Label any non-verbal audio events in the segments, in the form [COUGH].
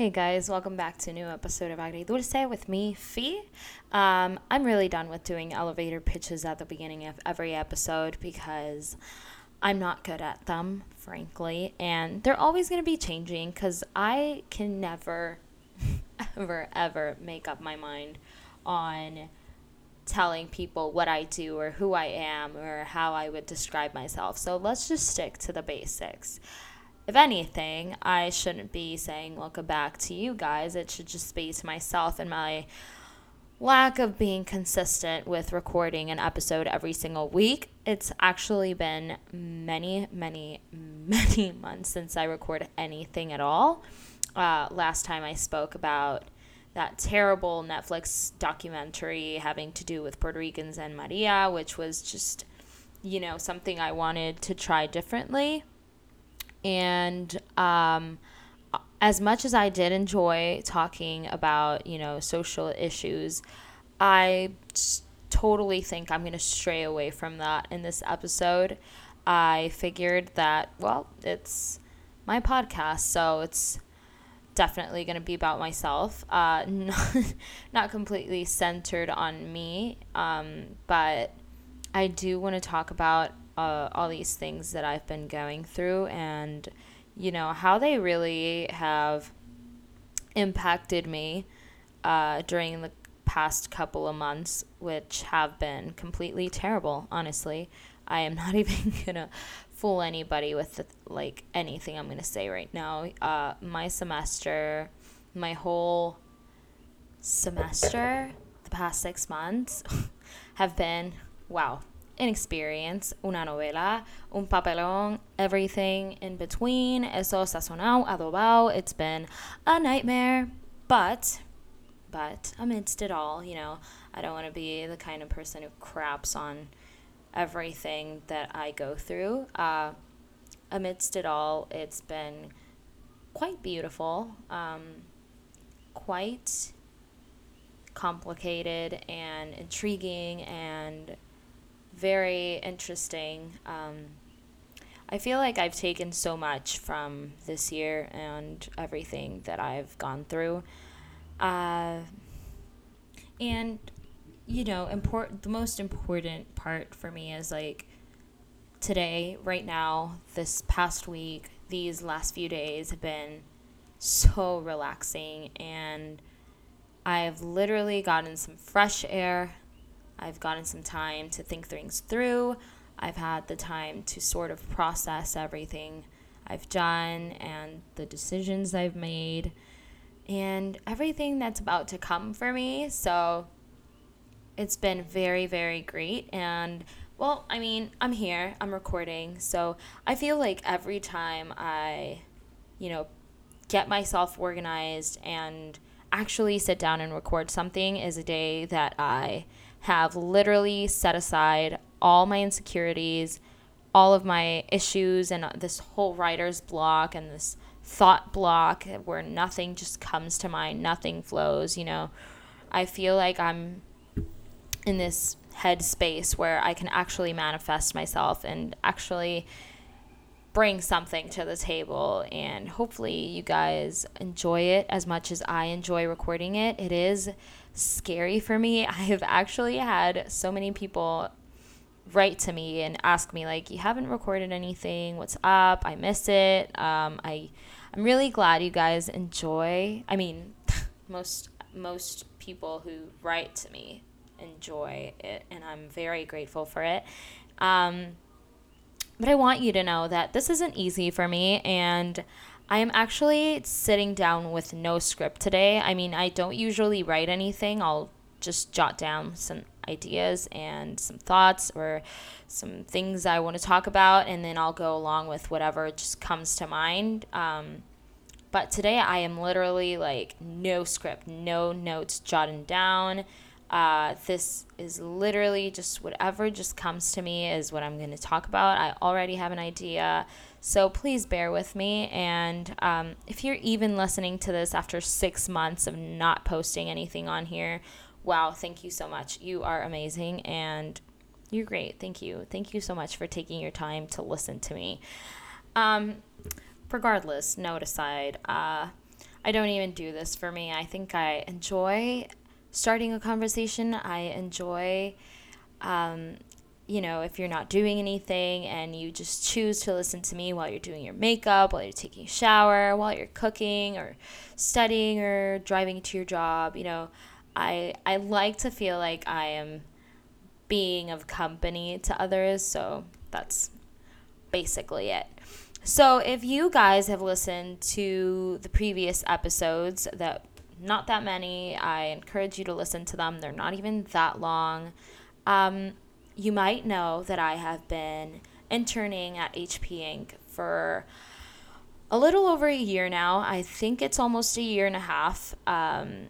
Hey guys, welcome back to a new episode of Agri Dulce with me, Fee. Um, I'm really done with doing elevator pitches at the beginning of every episode because I'm not good at them, frankly, and they're always going to be changing because I can never, [LAUGHS] ever, ever make up my mind on telling people what I do or who I am or how I would describe myself. So let's just stick to the basics if anything, I shouldn't be saying welcome back to you guys. It should just be to myself and my lack of being consistent with recording an episode every single week. It's actually been many, many, [LAUGHS] many months since I recorded anything at all. Uh, last time I spoke about that terrible Netflix documentary having to do with Puerto Ricans and Maria, which was just, you know, something I wanted to try differently. And um, as much as I did enjoy talking about, you know, social issues, I totally think I'm going to stray away from that in this episode. I figured that, well, it's my podcast, so it's definitely going to be about myself, uh, not, [LAUGHS] not completely centered on me, um, but I do want to talk about uh, all these things that I've been going through and, you know, how they really have impacted me uh, during the past couple of months, which have been completely terrible, honestly. I am [LAUGHS] not even gonna fool anybody with the, like anything I'm gonna say right now. Uh, my semester, my whole semester, the past six months, [LAUGHS] have been wow an experience, una novela, un papelón, everything in between, eso sazonado, adobado. It's been a nightmare, but, but amidst it all, you know, I don't want to be the kind of person who craps on everything that I go through. Uh, amidst it all, it's been quite beautiful, um, quite complicated and intriguing and very interesting. Um, I feel like I've taken so much from this year and everything that I've gone through. Uh, and, you know, important, the most important part for me is like today, right now, this past week, these last few days have been so relaxing and I've literally gotten some fresh air I've gotten some time to think things through. I've had the time to sort of process everything I've done and the decisions I've made and everything that's about to come for me. So it's been very, very great. And well, I mean, I'm here, I'm recording. So I feel like every time I, you know, get myself organized and actually sit down and record something is a day that I have literally set aside all my insecurities, all of my issues, and this whole writer's block and this thought block where nothing just comes to mind, nothing flows. You know, I feel like I'm in this head space where I can actually manifest myself and actually bring something to the table and hopefully you guys enjoy it as much as I enjoy recording it. It is scary for me. [LAUGHS] I have actually had so many people write to me and ask me like you haven't recorded anything. What's up? I miss it. Um, i i'm really glad you guys enjoy i mean [LAUGHS] most most people who write to me enjoy it and i'm very grateful for it. Um, but i want you to know that this isn't easy for me and I am actually sitting down with no script today. I mean, I don't usually write anything. I'll just jot down some ideas and some thoughts or some things I want to talk about, and then I'll go along with whatever just comes to mind. Um, but today I am literally like no script, no notes jotted down. Uh, this is literally just whatever just comes to me is what I'm going to talk about. I already have an idea. So please bear with me. And um, if you're even listening to this after six months of not posting anything on here, wow, thank you so much. You are amazing and you're great. Thank you. Thank you so much for taking your time to listen to me. Um, regardless, note aside, uh, I don't even do this for me. I think I enjoy starting a conversation. I enjoy, um, you know, if you're not doing anything and you just choose to listen to me while you're doing your makeup, while you're taking a shower, while you're cooking or studying or driving to your job, you know, I I like to feel like I am being of company to others. So that's basically it. So, if you guys have listened to the previous episodes, that not that many, I encourage you to listen to them. They're not even that long. Um, you might know that I have been interning at HP Inc. for a little over a year now. I think it's almost a year and a half. Um,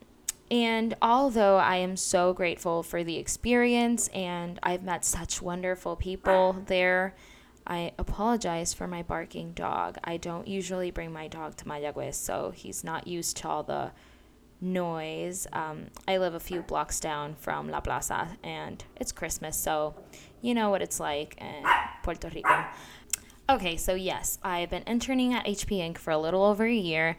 and although I am so grateful for the experience and I've met such wonderful people there, I apologize for my barking dog. I don't usually bring my dog to Mayagüez, so he's not used to all the noise. Um, I live a few blocks down from La Plaza, and it's Christmas, so you know what it's like in Puerto Rico. Okay, so yes, I've been interning at HP Inc. for a little over a year,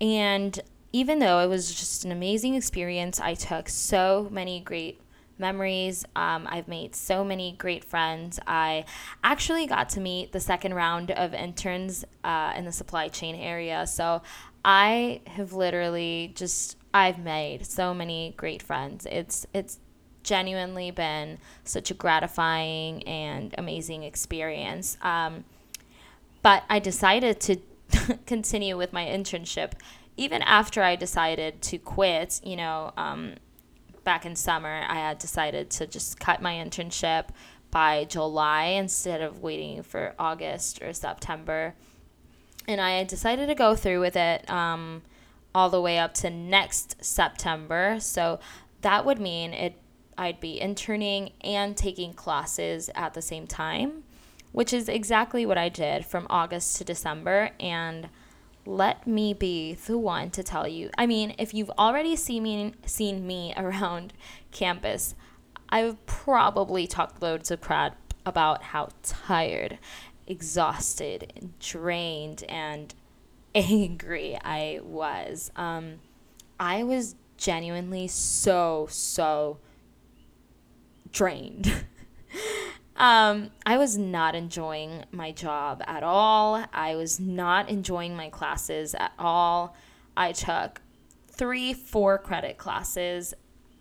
and even though it was just an amazing experience, I took so many great memories. Um, I've made so many great friends. I actually got to meet the second round of interns uh, in the supply chain area. So I have literally just I've made so many great friends. It's it's genuinely been such a gratifying and amazing experience. Um, but I decided to [LAUGHS] continue with my internship even after I decided to quit. You know. Um, back in summer, I had decided to just cut my internship by July instead of waiting for August or September. And I decided to go through with it um, all the way up to next September. So that would mean it I'd be interning and taking classes at the same time, which is exactly what I did from August to December and let me be the one to tell you. I mean, if you've already seen me, seen me [LAUGHS] around campus, I've probably talked loads of crap about how tired, exhausted, drained, and [LAUGHS] angry I was. Um, I was genuinely so, so drained. [LAUGHS] Um, I was not enjoying my job at all. I was not enjoying my classes at all. I took three four credit classes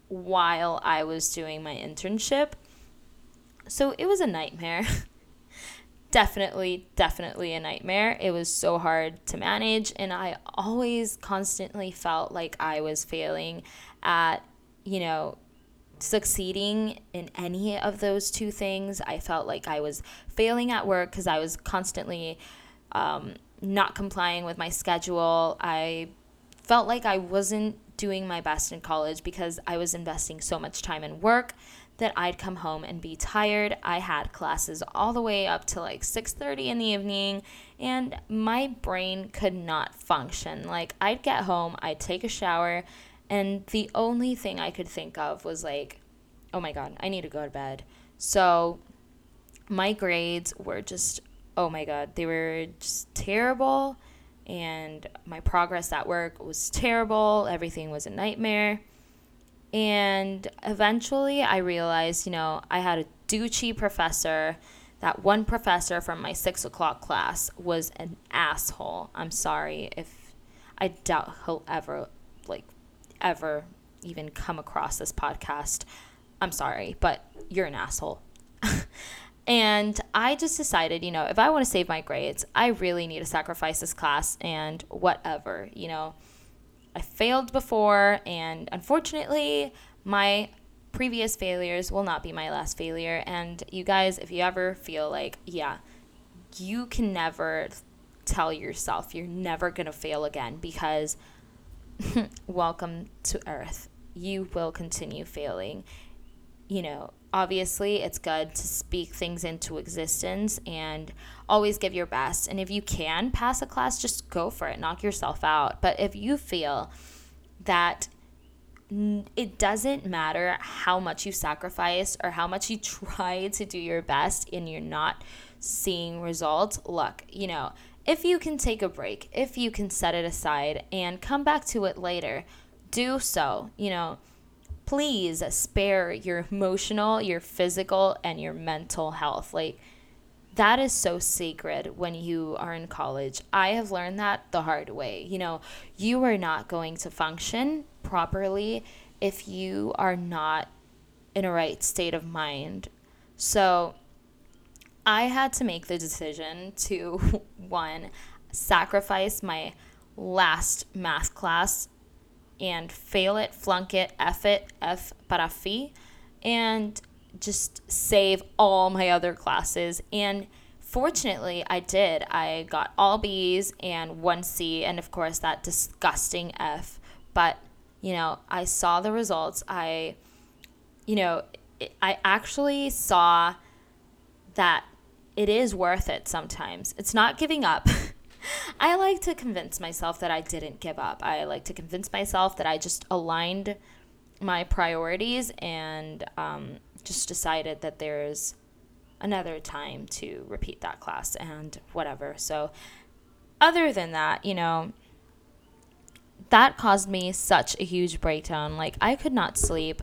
while I was doing my internship. So it was a nightmare. [LAUGHS] definitely, definitely a nightmare. It was so hard to manage, and I always constantly felt like I was failing at, you know, succeeding in any of those two things. I felt like I was failing at work because I was constantly um, not complying with my schedule. I felt like I wasn't doing my best in college because I was investing so much time in work that I'd come home and be tired. I had classes all the way up to like 6:30 in the evening and my brain could not function. Like I'd get home, I'd take a shower, and the only thing I could think of was like, oh my God, I need to go to bed. So my grades were just, oh my God, they were just terrible. And my progress at work was terrible. Everything was a nightmare. And eventually I realized, you know, I had a douchey professor. That one professor from my six o'clock class was an asshole. I'm sorry if I doubt he'll ever like ever even come across this podcast. I'm sorry, but you're an asshole. [LAUGHS] and I just decided, you know, if I want to save my grades, I really need to sacrifice this class and whatever, you know. I failed before, and unfortunately, my previous failures will not be my last failure. And you guys, if you ever feel like, yeah, you can never tell yourself you're never going to fail again because [LAUGHS] welcome to earth. You will continue failing. You know, obviously, it's good to speak things into existence and always give your best. And if you can pass a class, just go for it, knock yourself out. But if you feel that it doesn't matter how much you sacrifice or how much you [LAUGHS] try to do your best and you're not seeing results, look, you know, if you can take a break, if you can set it aside and come back to it later, do so. You know, please spare your emotional, your physical, and your mental health. Like, that is so sacred when you are in college. I have learned that the hard way. You know, you are not going to function properly if you are not in a right state of mind. So, I had to make the decision to [LAUGHS] one, sacrifice my last math class and fail it, flunk it, F it, F para fi, and just save all my other classes. And fortunately, I did. I got all B's and one C, and of course, that disgusting F. But, you know, I saw the results. I, you know, I actually saw that it is worth it sometimes. It's not giving up. [LAUGHS] [LAUGHS] I like to convince myself that I didn't give up. I like to convince myself that I just aligned my priorities and um, just decided that there's another time to repeat that class and whatever. So, other than that, you know, that caused me such a huge breakdown. Like, I could not sleep.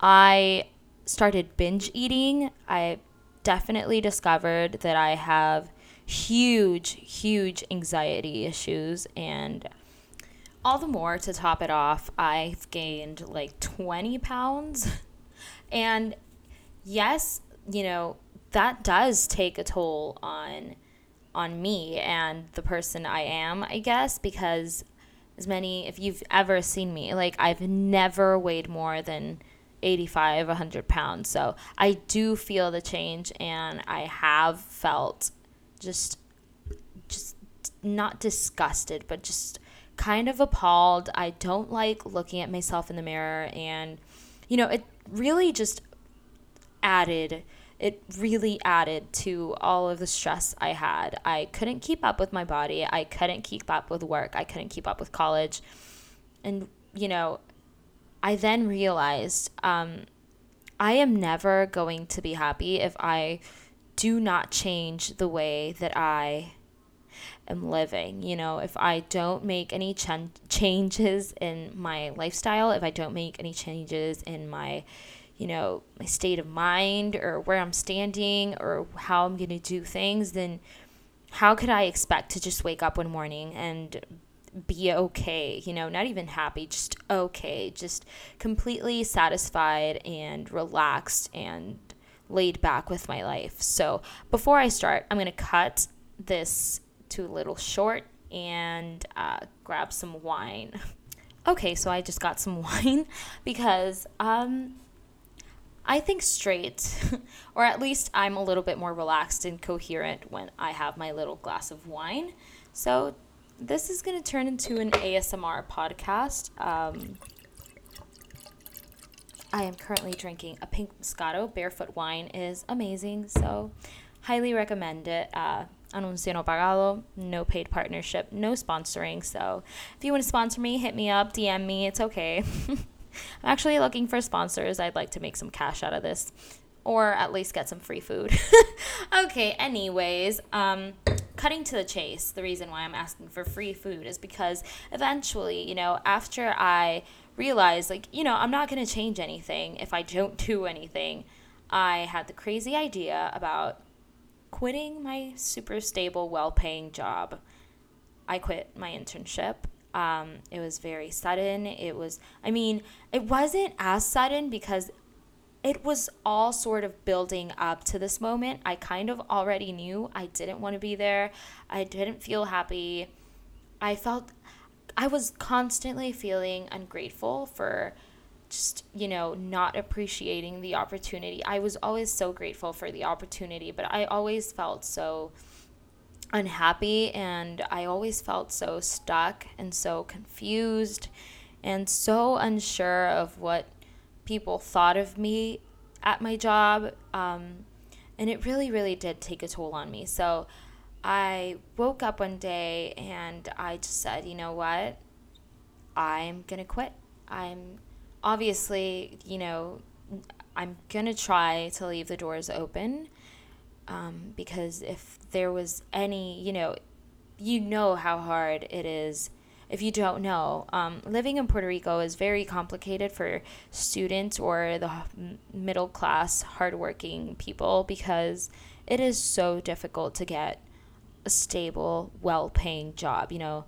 I started binge eating. I definitely discovered that I have huge, huge anxiety issues. And all the more to top it off, I've gained like 20 pounds. [LAUGHS] and yes, you know, that does take a toll on on me and the person I am, I guess, because as many if you've ever seen me, like I've never weighed more than 85, 100 pounds. So I do feel the change and I have felt just, just not disgusted, but just kind of appalled. I don't like looking at myself in the mirror and, you know, it really just added it really added to all of the stress I had. I couldn't keep up with my body. I couldn't keep up with work. I couldn't keep up with college. And, you know, I then realized um, I am never going to be happy if I do not change the way that I am living. You know, if I don't make any ch- changes in my lifestyle, if I don't make any changes in my, you know, my state of mind or where I'm standing or how I'm going to do things, then how could I expect to just wake up one morning and be okay, you know, not even happy, just okay, just completely satisfied and relaxed and laid back with my life. So before I start, I'm going to cut this to a little short and uh, grab some wine. [LAUGHS] Okay, so I just got some [LAUGHS] wine because um, I think straight, [LAUGHS] or at least I'm a little bit more relaxed and coherent when I have my little glass of wine. So this is going to turn into an ASMR podcast. Um, I am currently drinking a pink Moscato. Barefoot wine is amazing, so highly recommend it. Uh, anuncio no pagado, no paid partnership, no sponsoring. So if you want to sponsor me, hit me up, DM me. It's okay. [LAUGHS] I'm actually looking for sponsors. I'd like to make some cash out of this or at least get some free food. [LAUGHS] okay, anyways, um, cutting to the chase, the reason why I'm asking for free food is because eventually, you know, after I realized, like, you know, I'm not going to change anything if I don't [LAUGHS] do anything, I had the crazy idea about quitting my super stable, well paying job. I quit my internship. Um, it was very sudden. It was, I mean, it wasn't as sudden because it was all sort of building up to this moment. I kind of already knew I didn't want to be there. I didn't feel happy. I felt I was constantly feeling ungrateful for just, you know, not appreciating the opportunity. I was always so grateful for the opportunity, but I always felt so unhappy and I always felt so stuck and so confused and so unsure of what people thought of me at my job. Um, and it really, really did take a toll on me. So I woke up one day and I just said, you know what? I'm going to quit. I'm obviously, you know, I'm going to try to leave the doors open um, because if there was any, you know, you know how hard it is if you don't know. Um, living in Puerto Rico is very complicated for students or the middle class, hardworking people because it is so difficult to get a stable, well paying job. You know,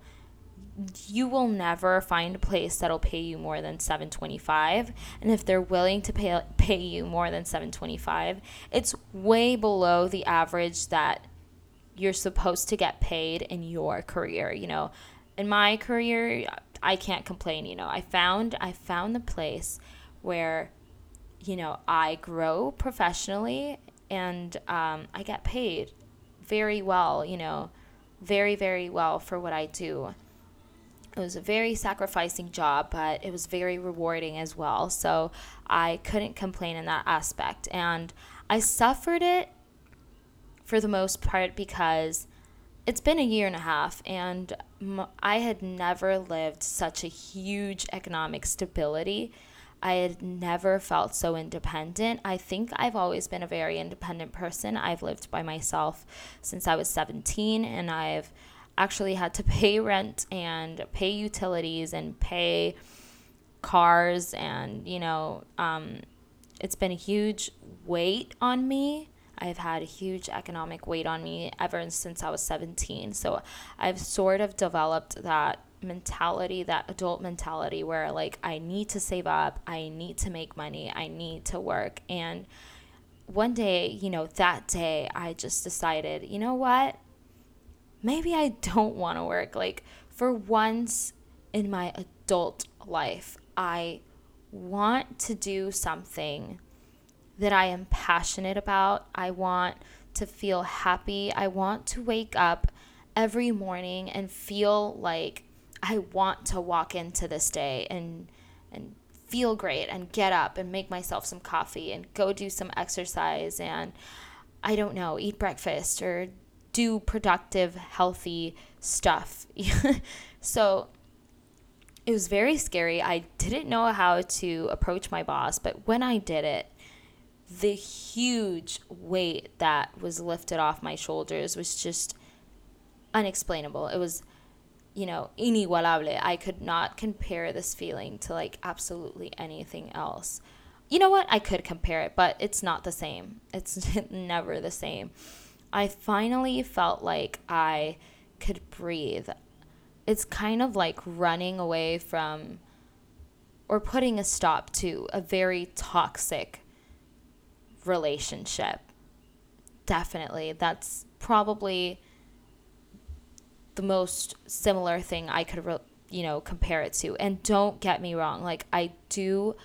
you will never find a place that'll pay you more than 725 and if they're willing to pay pay you more than 725 it's way below the average that you're supposed to get paid in your career you know in my career I can't complain you know I found I found the place where you know I grow professionally and um, I get paid very well you know very very well for what I do it was a very sacrificing job, but it was very rewarding as well. So I couldn't complain in that aspect. And I suffered it for the most part because it's been a year and a half and I had never lived such a huge economic stability. I had never felt so independent. I think I've always been a very independent person. I've lived by myself since I was 17 and I've actually had to [LAUGHS] pay rent and pay utilities and pay cars and you know um, it's been a huge weight on me i've had a huge economic weight on me ever since i was 17 so i've sort of developed that mentality that adult mentality where like i need to save up i need to make money i need to work. And one day you know that day i just decided you know what? Maybe I don't [LAUGHS] want to work. Like, for once in my adult life, I want to do something that I am passionate about. I want to feel happy. I want to wake up every morning and feel like I want to walk into this day and and feel great and get up and make myself some coffee and go do some exercise and I don't know, eat breakfast or do productive, healthy stuff. [LAUGHS] so it was very scary. I didn't know how to approach my boss, but when I did it, the huge weight that was lifted off my shoulders was just unexplainable. It was, you know, inigualable. I could not compare this feeling to like absolutely anything else. You know what? I could compare it, but it's not the same. It's [LAUGHS] never the same. I finally felt like I could breathe. It's kind of like running away from or putting a stop to a very toxic relationship. Definitely. That's probably the most similar thing I could, re- you know, compare it to. And don't get me wrong, like I do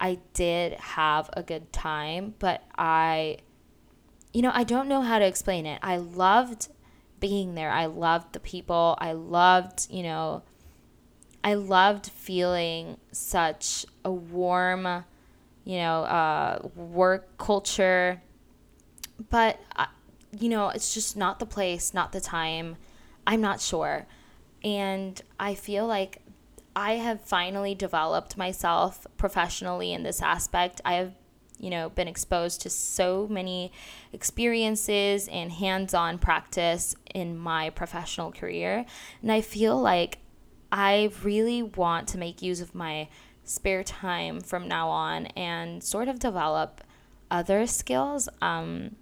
I did have a good time, but I you know, I don't know how to explain it. I loved being there. I loved the people. I loved, you know, I loved feeling such a warm, you know, uh, work culture. But, uh, you know, it's just not the place, not the time. I'm not sure. And I feel like I have finally developed myself professionally in this aspect. I have you know, been exposed to so many experiences and hands on practice in my professional career. And I feel like I really want to make use of my spare time from now on and sort of develop other skills. Um,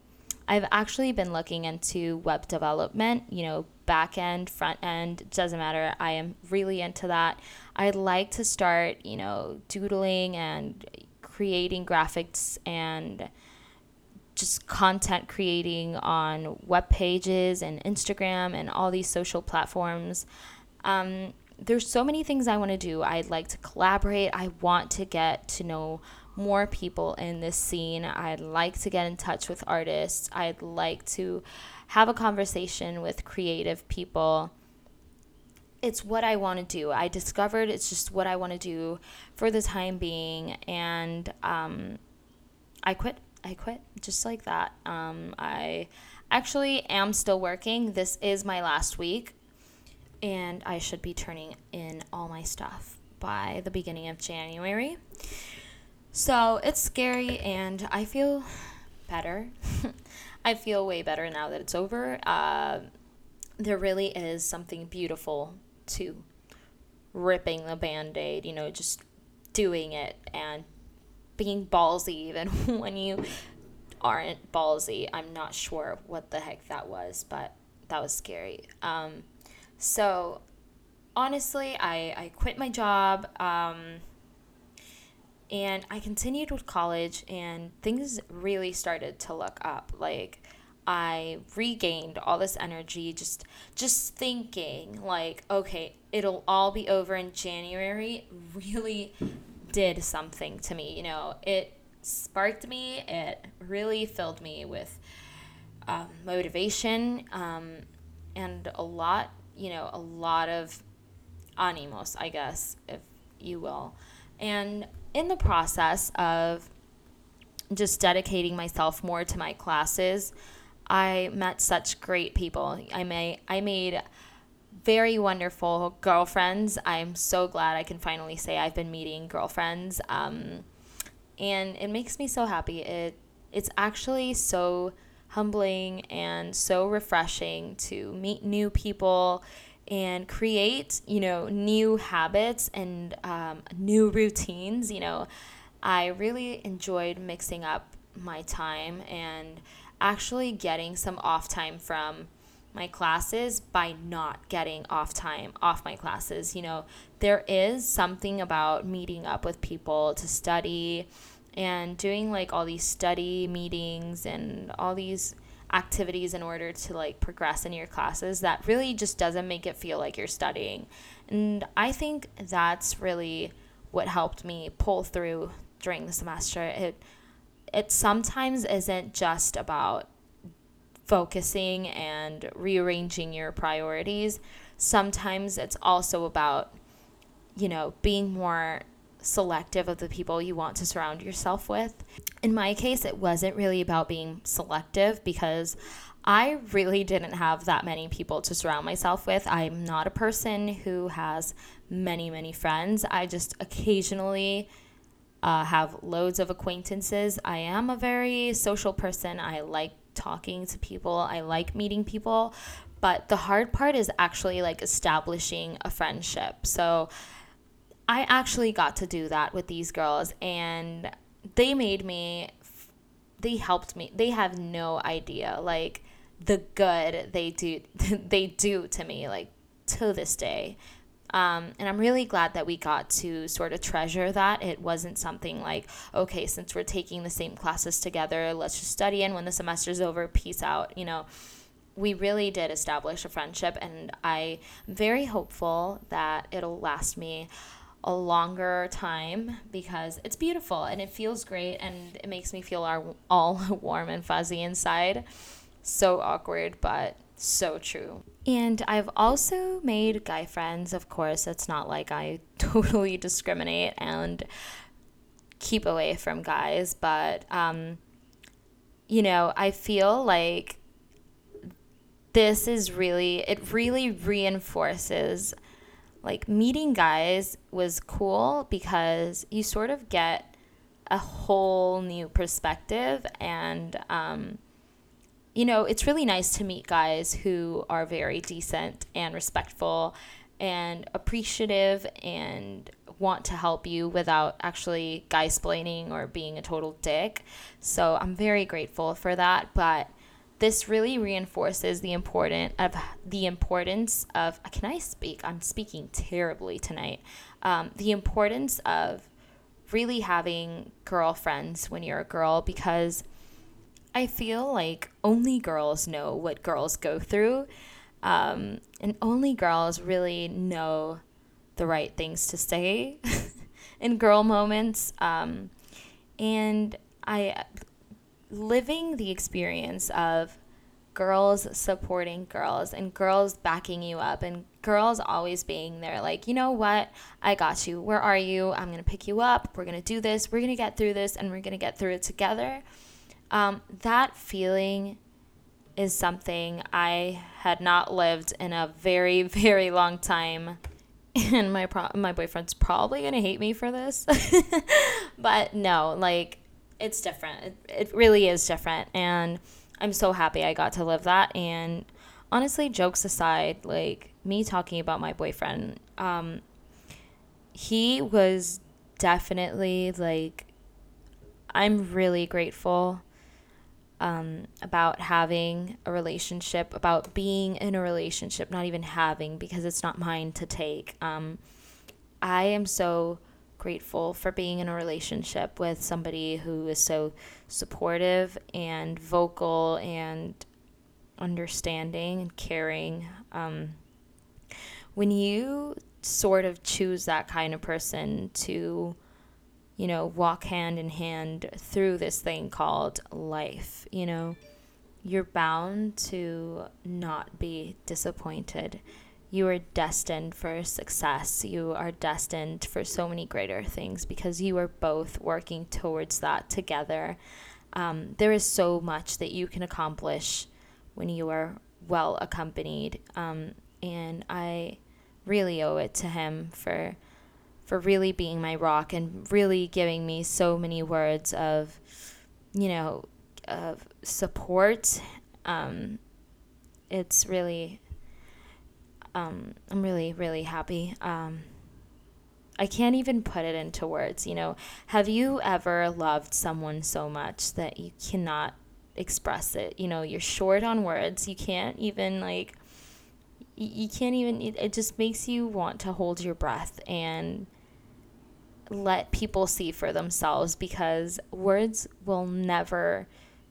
I've actually been looking into web development, you know, back end, front end, doesn't matter. I am really into that. I'd like to start, you know, doodling and creating graphics and just content creating on web pages and Instagram and all these social platforms. Um, there's so many things I want to do. I'd like to collaborate. I want to get to know more people in this scene. I'd like to get in touch with artists. I'd like to have a conversation with creative people it's what I want to do. I discovered it's just what I want to do for the time being, and um, I quit. I quit just like that. Um, I actually am still working. This is my last week, and I should be turning in all my stuff by the beginning of January. So it's scary, and I feel better. [LAUGHS] I feel way better now that it's over. Uh, there really is something beautiful to ripping the band aid, you know, just doing it and being ballsy even [LAUGHS] when you aren't ballsy. I'm not sure what the heck that was, but that was scary. Um, so honestly, I, I quit my job um, and I continued with college, and things really started to look up. Like, I regained all this energy just just thinking like okay it'll all be over in January really did something to me you know it sparked me it really filled me with um, motivation um, and a lot you know a lot of animos I guess if you will and in the process of just dedicating myself more to my classes I met such great people. I may I made very wonderful girlfriends. I'm so glad I can finally say I've been meeting girlfriends. Um, and it makes me so happy. It it's actually so humbling and so refreshing to meet new people and create, you know, new habits and um, new routines. You know, I really enjoyed mixing up my time and actually getting some off time from my classes by not getting off time off my classes. You know, there is something about meeting up with people to study and doing like all these study meetings and all these activities in order to like progress in your classes that really just doesn't make it feel like you're studying. And I think that's really what helped me pull through during the semester. It it sometimes isn't just about focusing and rearranging your priorities. Sometimes it's also about, you know, being more selective of the people you want to surround yourself with. In my case, it wasn't really about being selective because I really didn't have that many people to surround myself with. I'm not a person who has many, many friends. I just occasionally uh, have loads of acquaintances. I am a very social person. I like talking to people, I like meeting people. But the hard part is actually like establishing a friendship. So I actually got to do that with these girls, and they made me, they helped me. They have no idea, like, the good they do [LAUGHS] they do to me like to this day um, and I'm really glad that we got to sort of treasure that. It wasn't something like, okay, since we're taking the same classes together, let's just study and when the semester's over, peace out. You know, we really did establish a friendship, and I'm very hopeful that it'll last me a longer time because it's beautiful and it feels great and it makes me feel all [LAUGHS] warm and fuzzy inside. So awkward, but so true. And I've also made guy friends, of course. It's not like I [LAUGHS] totally discriminate and keep away from guys, but, um, you know, I feel like this is really, it really reinforces like meeting guys was cool because you sort of get a whole new perspective and, um, you know, it's really nice to meet guys who are very decent and respectful and appreciative and want to help you without actually guy splaining or being a total dick. So I'm very grateful for that. But this really reinforces the important of the importance of can I speak? I'm speaking terribly tonight. Um, the importance of really having girlfriends when you're a girl because I feel like only girls know what girls go through. Um, and only girls really know the right things to say [LAUGHS] in girl moments. Um, and I, living the experience of girls supporting girls and girls backing you up and girls always being there like you know what? I got you. Where are you? I'm gonna pick you up. We're gonna do this. We're gonna get through this and we're gonna get through it together. Um, that feeling is something I had not lived in a very, [LAUGHS] very long time. And my pro- my boyfriend's probably gonna hate me for this, [LAUGHS] but no, like it's different. It, it really is different, and I'm so happy I got to live that. And honestly, jokes aside, like me talking about my boyfriend, um, he was definitely like, I'm really grateful um, about having a relationship, about being in a relationship, not even having, because it's not mine to take. Um, I am so grateful for being in a relationship with somebody who is so supportive and vocal and understanding and caring. Um, when you sort of choose that kind of person to, you know, walk hand in hand through this thing called life, you know, you're bound to not be disappointed. You are destined for success. You are destined for so many greater things because you are both working towards that together. Um, there is so much that you can accomplish when you are well accompanied. Um, and I really owe it to him for for really being my rock and really giving me so many words of, you know, of support. Um, it's really, um, I'm really, really happy. Um, I can't even put it into words. You know, have you ever loved someone so much that you cannot express it? You know, you're short on words. You can't even like you can't even it just makes you want to hold your breath and let people see for themselves because words will never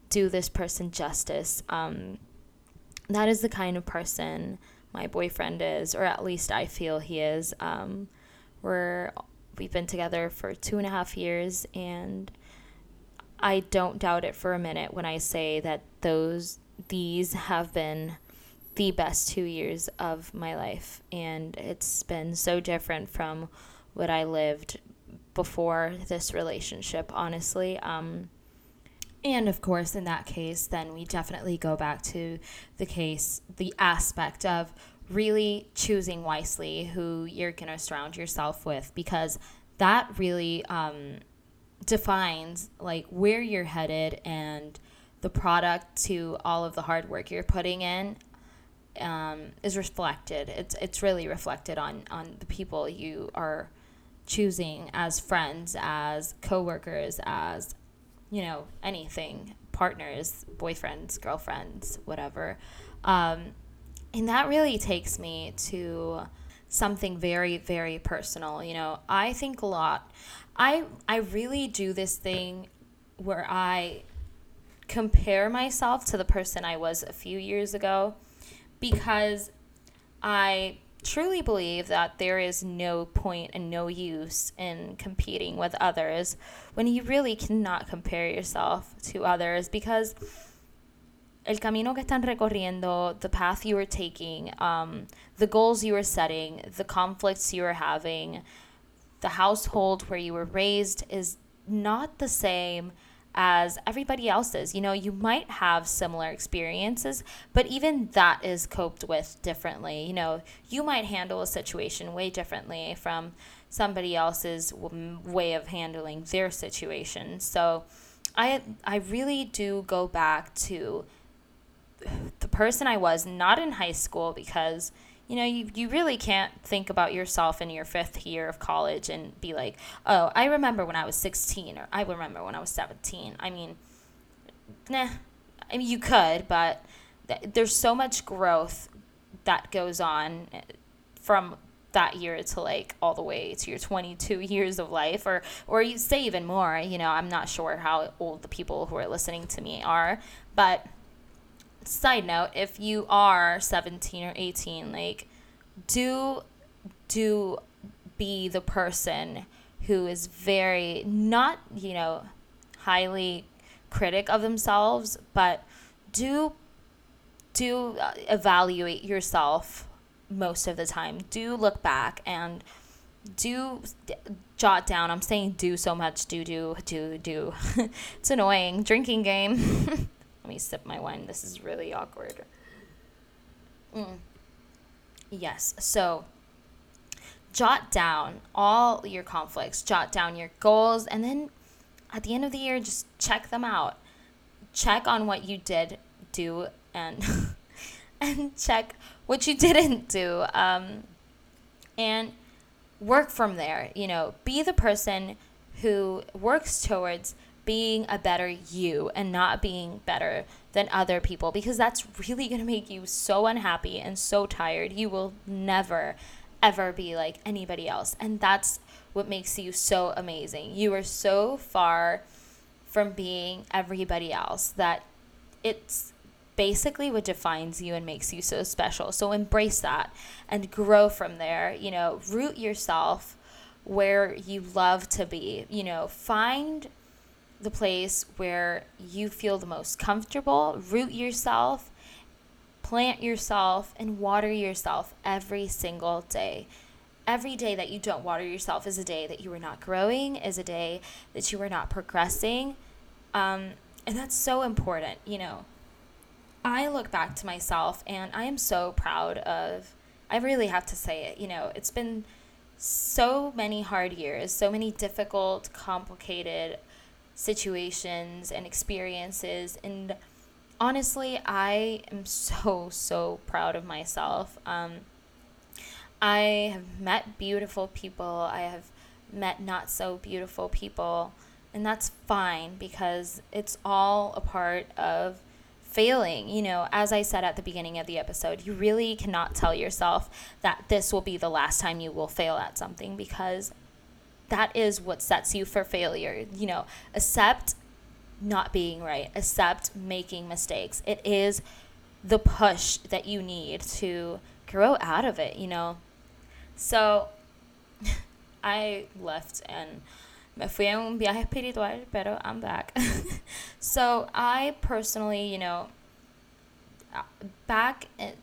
do this person justice um, that is the kind of person my boyfriend is or at least i feel he is um, we're we've been together for two and a half years and i don't doubt it for a minute when i say that those these have been the best two years of my life. And it's been so different from what I lived before this relationship, honestly. Um, and of course, in that case, then we definitely go back to the case, the aspect of really choosing wisely who you're going to surround yourself with because that really um, defines like where you're headed and the product to all of the hard work you're putting in um, is reflected. It's it's really reflected on on the people you are choosing as friends, as coworkers, as you know anything, partners, boyfriends, girlfriends, whatever. Um, and that really takes me to something very very personal. You know, I think a lot. I I really do this thing where I compare myself to the person I was a few years ago because I truly believe that there is no point and no use in competing with others when you really cannot compare yourself to others because el camino que están recorriendo, the path you are taking, um, the goals you are setting, the conflicts you are having, the household where you were raised is not the same as everybody else's. You know, you might have similar experiences, but even that is coped with differently. You know, you might handle a situation way differently from somebody else's way of handling their situation. So I I really do go back to the person I was not in high school because you know, you, you really can't think about yourself in your fifth year of college and be like, oh, I remember when I was 16 or I remember when I was 17. I mean, nah. I mean, you could, but th- there's so much growth that goes on eh, from that year to like all the way to your 22 years of life or or you say even more you know i'm not sure how old the people who are listening to me are but side note, if you are 17 or 18, like do do be the person who is very not, you know, highly critic of themselves, but do do uh, evaluate yourself most of the time. Do look back and do jot down. I'm saying do so much. Do, do, do, do. [LAUGHS] it's annoying. Drinking game. [LAUGHS] Me sip my wine. This is really awkward. Mm. Yes. So jot down all your conflicts, jot down your goals, and then at the end of the year, just check them out. Check on what you did do and [LAUGHS] and check what you didn't do. Um, and work from there. You know, be the person who works towards being a better you and not being better than other people because that's really going to make you so unhappy and so tired. You will never, ever be like anybody else. And that's what makes you so amazing. You are so far from being everybody else that it's basically what defines you and makes you so special. So embrace that and grow from there. You know, root yourself where you love to be. You know, find the place where you feel the most comfortable, root yourself, plant yourself, and water yourself every single day. Every day that you don't water yourself is a day that you are not growing, is a day that you are not progressing. Um, and that's so important, you know. I look back to myself and I am so proud of, I really have to say it, you know, it's been so many hard years, so many difficult, complicated situations and experiences. And honestly, I am so, so proud of myself. Um, I have met beautiful people, I have met not so beautiful people, and that's fine because it's all a part of failing. You know, as I said at the beginning of the episode, you really cannot tell yourself that this will be the last time you will fail at something because that is what sets you for failure. You know, accept not being right, accept making mistakes. It is the push that you need to grow out of it, you know. So [LAUGHS] I left and me fui en un viaje espiritual, pero I'm back. [LAUGHS] so I personally, you know, uh, back in,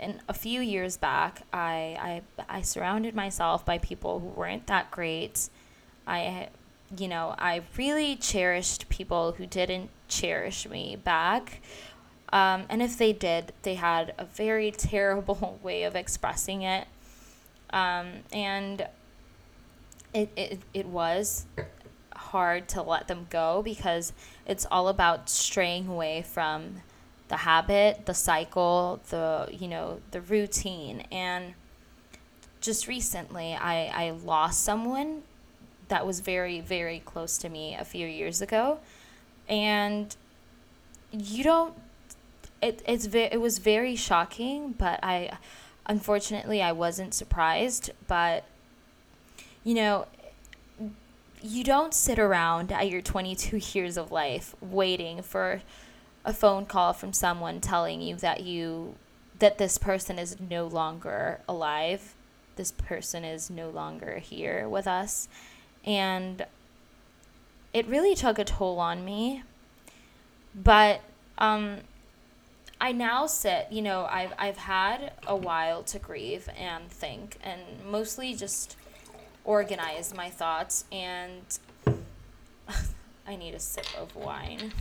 in a few years back, I, I I surrounded myself by people who weren't that great I, you know, I really cherished people who didn't cherish me back. Um, and if they did, they had a very [LAUGHS] terrible way of expressing it. Um, and it, it, it was hard to let them go because it's all about straying away from the habit, the cycle, the, you know, the routine. And just recently, I, I lost someone that was very, very close to me a few years ago. And you don't, it, it's ve- it was very shocking, but I, unfortunately, I wasn't surprised. But, you know, you don't sit around at your 22 [LAUGHS] years of life waiting for a phone call from someone telling you that you that this person is no longer alive this person is no longer here with us and it really took a toll on me. But um, I now sit, you know, I've, I've had a while to grieve and think, and mostly just organize my thoughts. And [LAUGHS] I need a sip of wine.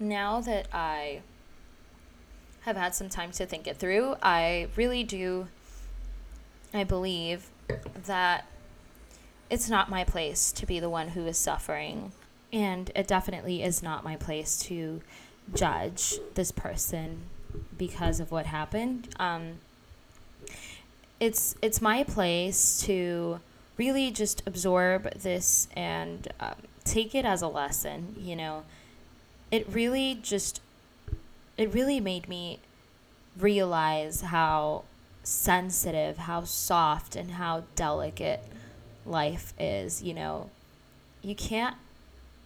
Now that I have had some time to think it through, I really do I believe that it's not my place to be the one who is suffering. And it definitely is not my place to judge this person because of what happened. Um, it's it's my place to really just absorb this and um, take it as a lesson. You know, it really just it really made me realize how sensitive, how soft, and how delicate life is. You know, you can't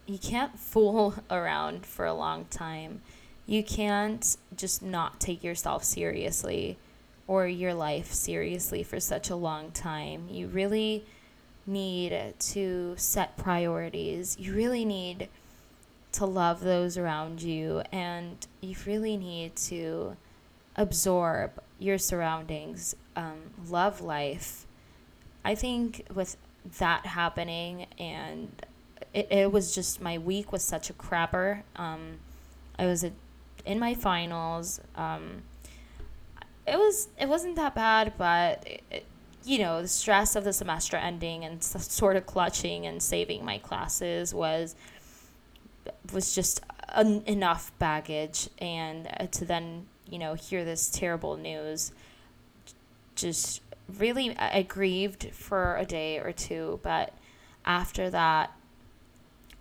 you can't [LAUGHS] fool around for a long time. You can't just not take yourself seriously or your life seriously for such a long time. You really need to set priorities. You really need to love those around you and you really need to absorb your surroundings, um, love life. I think with that happening and it, it was just my week was such a crapper. Um, I was a, in my finals. Um, it was it wasn't that bad, but it, it, you know the stress of the semester ending and sort of clutching and saving my classes was was just en- enough baggage and uh, to then you know hear this terrible news just really I grieved for a day or two but after that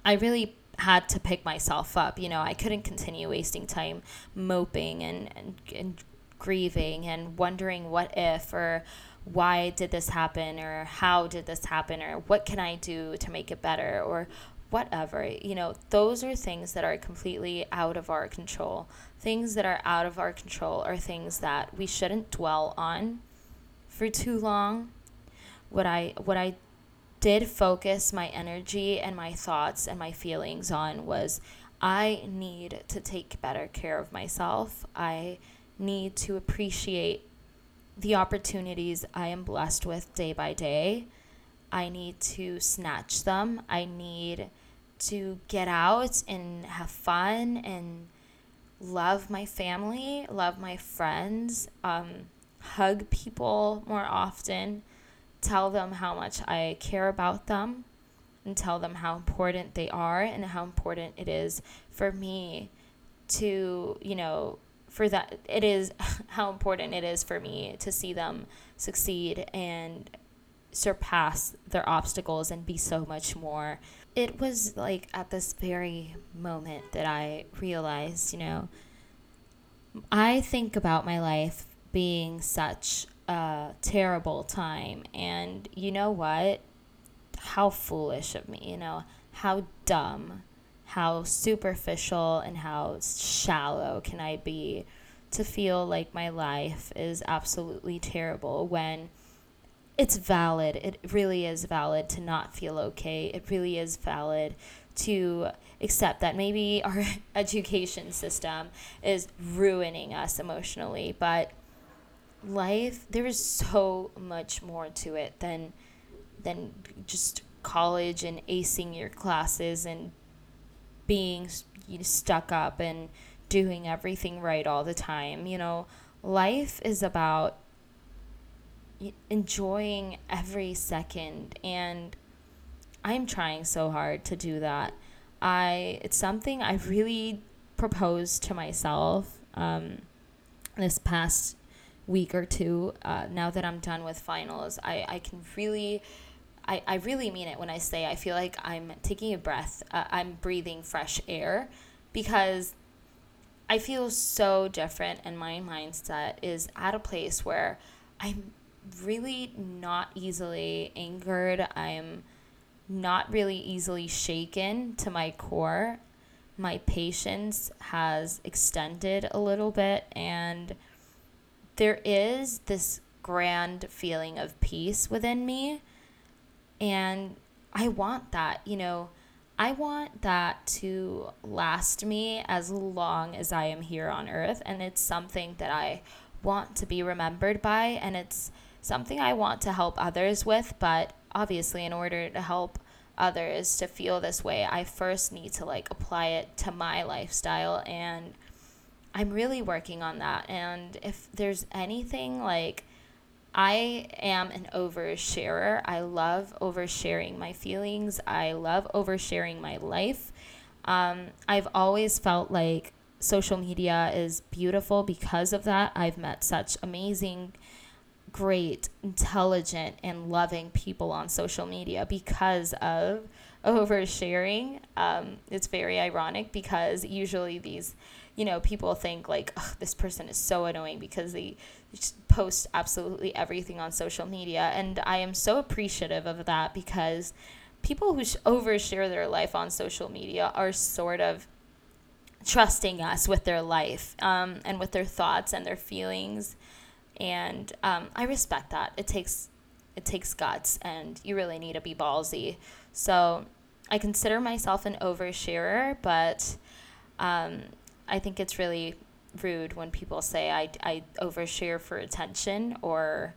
I really had to pick myself up you know I couldn't continue wasting time moping and and, and grieving and wondering what if or why did this happen or how did this happen or what can I do to make it better or whatever. You know, those are things that are completely out of our control. Things that are out of our control are things that we shouldn't dwell on for too long. What I what I did focus my energy and my thoughts and my feelings on was I need to take better care of myself. I need to appreciate the opportunities I am blessed with day by day. I need to snatch them. I need to get out and have fun and love my family, love my friends, um, hug people more often, tell them how much I care about them, and tell them how important they are and how important it is for me to, you know, for that, it is [LAUGHS] how important it is for me to see them succeed and surpass their obstacles and be so much more. It was like at this very moment that I realized, you know, I think about my life being such a terrible time. And you know what? How foolish of me, you know, how dumb, how superficial, and how shallow can I be to feel like my life is absolutely terrible when it's valid. It really is valid to not feel okay. It really is valid to accept that maybe our [LAUGHS] education system is ruining us emotionally, but life there is so much more to it than than just college and acing your classes and being you know, stuck up and doing everything right all the time. You know, life is about enjoying every second and I'm trying so hard to do that. I it's something I really proposed to myself um, this past week or two. Uh, now that I'm done with finals, I, I can really, I, I really mean it when I say I feel like I'm taking a breath. Uh, I'm breathing fresh air because I feel so different, and my mindset is at a place where I'm really not easily angered. I'm not really easily shaken to my core. My patience has extended a little bit, and there is this grand feeling of peace within me. And I want that, you know. I want that to last me as long as I am here on earth. And it's something that I want to be remembered by. And it's something I want to help others with. But obviously, in order to help others to feel this way, I first need to like apply it to my lifestyle. And I'm really working on that. And if there's anything like, I am an oversharer. I love oversharing my feelings. I love oversharing my life. Um, I've always felt like social media is beautiful because of that. I've met such amazing, great, intelligent, and loving people on social media because of oversharing. Um, it's very ironic because usually these you know, people think like, oh, this person is so annoying because they post absolutely everything on social media. And I am so appreciative of that because people who overshare their life on social media are sort of trusting us with their life um, and with their thoughts and their feelings. And um, I respect that. It takes it takes guts, and you really need to be ballsy. So I consider myself an oversharer, but um, I think it's really rude when people say I, I overshare for attention or,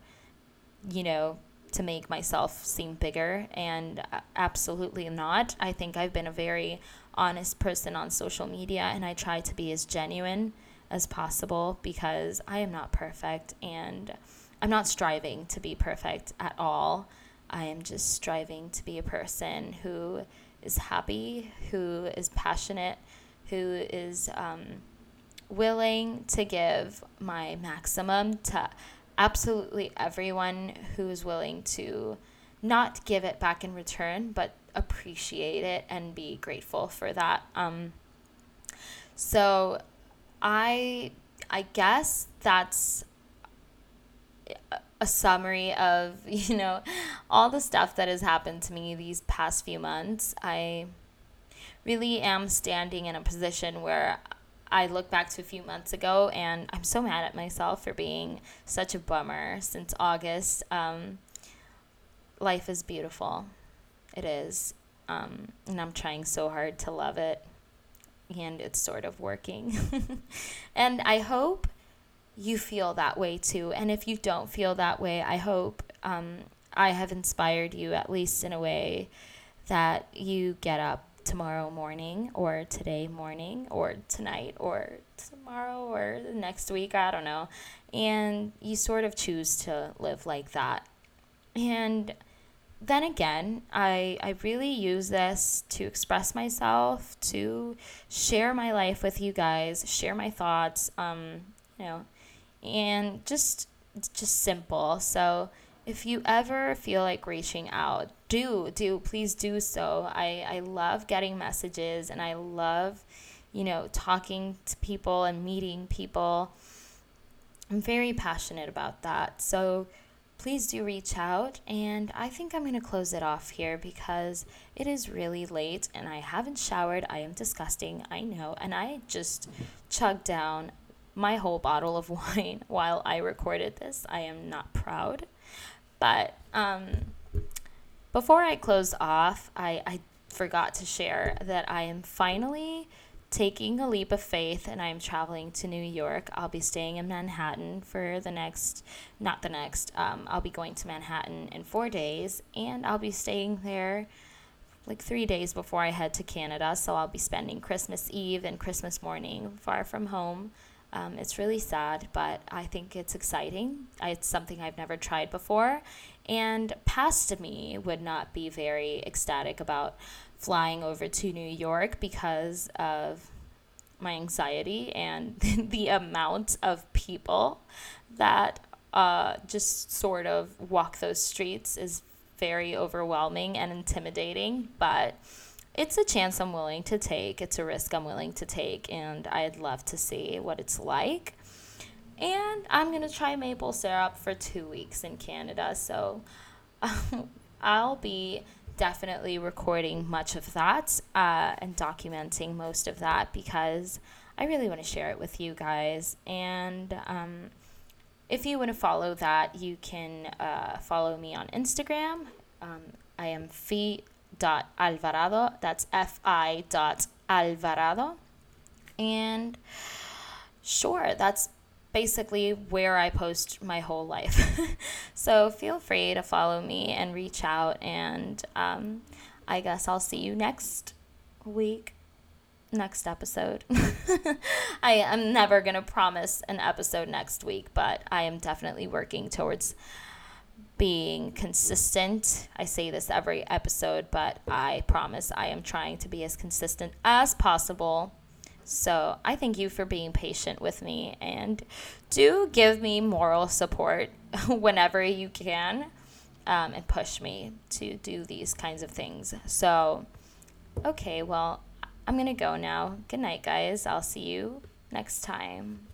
you know, to make myself seem bigger. And absolutely not. I think I've been a very honest person on social media and I try to be as genuine as possible because I am not perfect and I'm not striving to be perfect at all. I am just striving to be a person who is happy, who is passionate who is um, willing to give my maximum to absolutely everyone who is willing to not give it back in return, but appreciate it and be grateful for that. Um, so I I guess that's a summary of, [LAUGHS] you know, all the stuff that has happened to me these past few months. I really am standing in a position where I look back to a few months ago and I'm so mad at myself for being such a bummer since August. Um, life is beautiful. It is. Um, and I'm trying so hard to love it. And it's sort of working. [LAUGHS] and I hope you feel that way too. And if you don't feel that way, I hope um, I have inspired you, at least in a way, that you get up tomorrow morning or today morning or tonight or tomorrow or the next week, I don't know. And you sort of choose to live like that. And then again, I, I really use this to express myself, to share my life with you guys, share my thoughts, um, you know, and just just simple. So if you ever feel like reaching out, do do please do so. I I love getting messages and I love, you know, talking to people and meeting people. I'm very passionate about that. So please do reach out. And I think I'm going to close it off here because it is really late and I haven't showered. I am disgusting, I know. And I just chugged down my whole bottle of [LAUGHS] wine while I recorded this. I am not proud. But um, before I close off, I, I forgot to share that I am finally taking a leap of faith and I'm traveling to New York. I'll be staying in Manhattan for the next, not the next, um, I'll be going to Manhattan in four days and I'll be staying there like three days before I head to Canada. So I'll be spending Christmas Eve and Christmas morning far from home. Um, it's really sad, but I think it's exciting. It's something I've never tried before. And past me would not be very ecstatic about flying over to New York because of my anxiety and [LAUGHS] the amount of people that uh, just sort of walk those streets is very overwhelming and intimidating. But it's a chance I'm willing to take. It's a risk I'm willing to take, and I'd love to see what it's like. And I'm going to try maple syrup for two weeks in Canada. So um, [LAUGHS] I'll be definitely recording much of that uh, and documenting most of that because I really want to share it with you guys. And um, if you want to follow that, you can uh, follow me on Instagram. Um, I am Fi dot Alvarado. That's F I dot Alvarado. And sure, that's basically where I post my whole life. [LAUGHS] so feel free to follow me and reach out. And um, I guess I'll see you next week, next episode. [LAUGHS] I am never going to promise an episode next week, but I am definitely working towards being consistent. I say this every episode, but I promise I am trying to be as consistent as possible. So I thank you for being patient with me and do give me moral support [LAUGHS] whenever you can um, and push me to do these kinds of things. So, okay, well, I'm going to go now. Good night, guys. I'll see you next time.